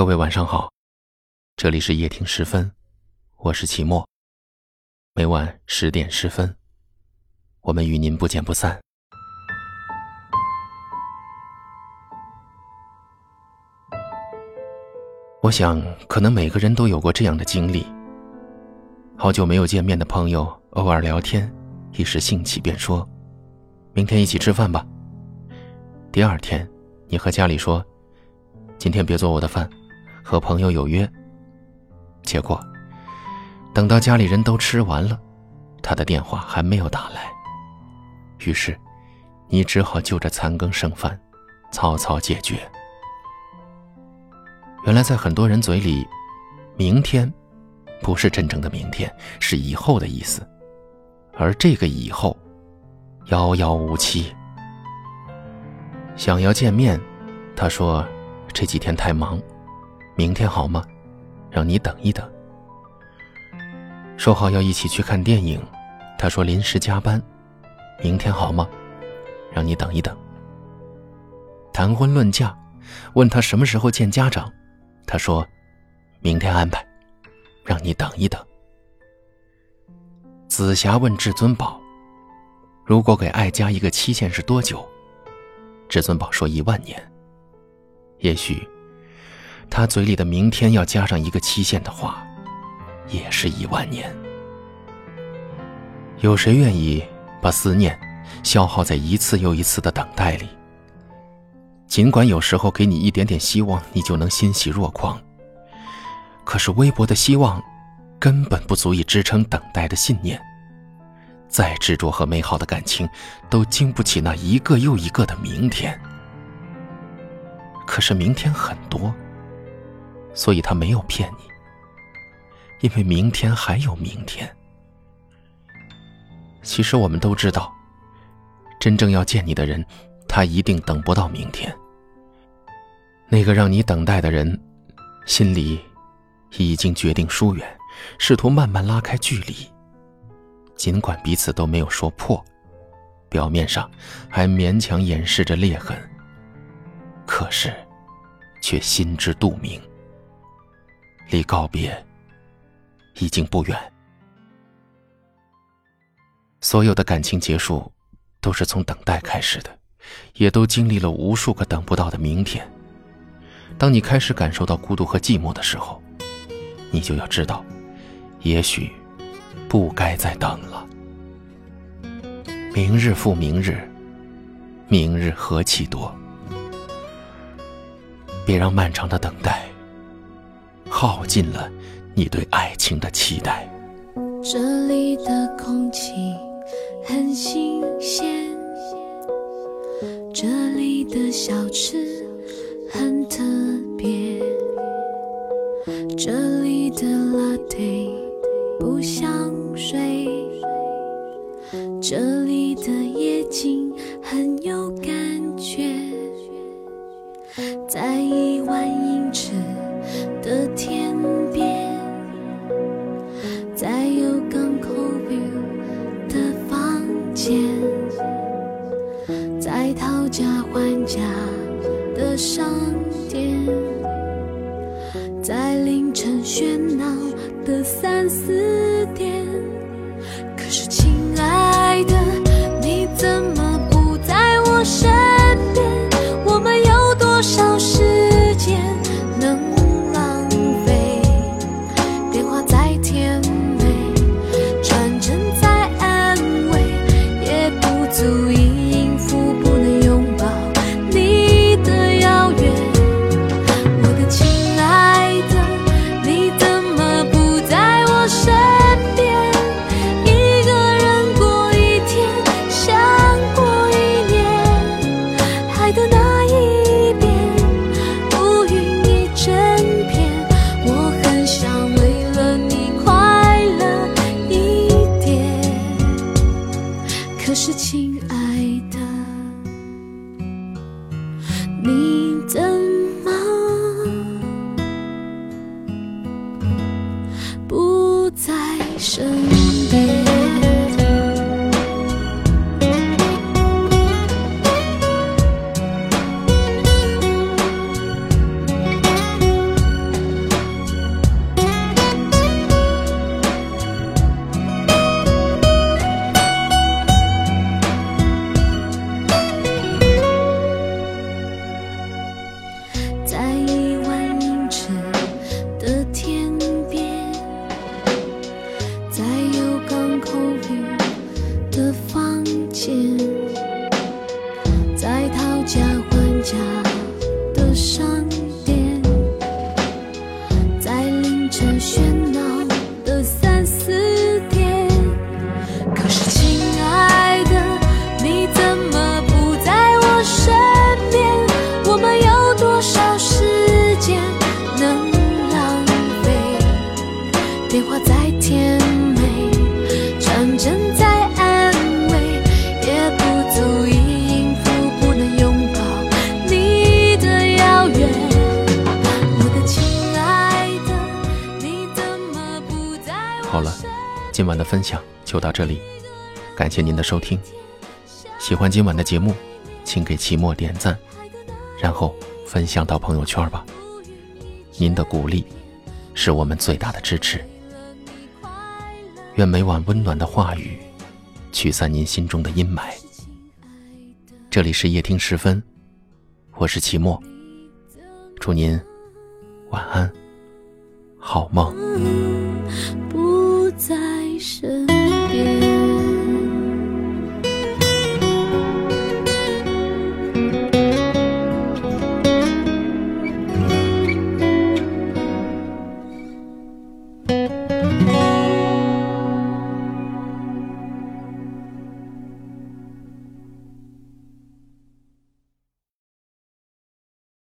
各位晚上好，这里是夜听十分，我是齐墨。每晚十点十分，我们与您不见不散。我想，可能每个人都有过这样的经历：好久没有见面的朋友，偶尔聊天，一时兴起便说：“明天一起吃饭吧。”第二天，你和家里说：“今天别做我的饭。”和朋友有约，结果等到家里人都吃完了，他的电话还没有打来。于是，你只好就着残羹剩饭，草草解决。原来，在很多人嘴里，“明天”不是真正的明天，是以后的意思，而这个以后，遥遥无期。想要见面，他说这几天太忙。明天好吗？让你等一等。说好要一起去看电影，他说临时加班。明天好吗？让你等一等。谈婚论嫁，问他什么时候见家长，他说明天安排，让你等一等。紫霞问至尊宝，如果给爱加一个期限是多久？至尊宝说一万年。也许。他嘴里的“明天”要加上一个期限的话，也是一万年。有谁愿意把思念消耗在一次又一次的等待里？尽管有时候给你一点点希望，你就能欣喜若狂，可是微薄的希望根本不足以支撑等待的信念。再执着和美好的感情，都经不起那一个又一个的明天。可是明天很多。所以他没有骗你，因为明天还有明天。其实我们都知道，真正要见你的人，他一定等不到明天。那个让你等待的人，心里已经决定疏远，试图慢慢拉开距离。尽管彼此都没有说破，表面上还勉强掩饰着裂痕，可是，却心知肚明。离告别已经不远。所有的感情结束，都是从等待开始的，也都经历了无数个等不到的明天。当你开始感受到孤独和寂寞的时候，你就要知道，也许不该再等了。明日复明日，明日何其多。别让漫长的等待。耗尽了你对爱情的期待。这里的空气很新鲜，这里的小吃很特别，这里的辣腿不像水，这里的夜景很有感觉，在一万商店在凌晨喧闹的三四点可是亲爱的你怎么不在我身边？我们有多少时间能浪费电话再甜美传真再安慰也不足身边。在。的分享就到这里，感谢您的收听。喜欢今晚的节目，请给期末点赞，然后分享到朋友圈吧。您的鼓励是我们最大的支持。愿每晚温暖的话语驱散您心中的阴霾。这里是夜听时分，我是齐墨，祝您晚安，好梦。不在是。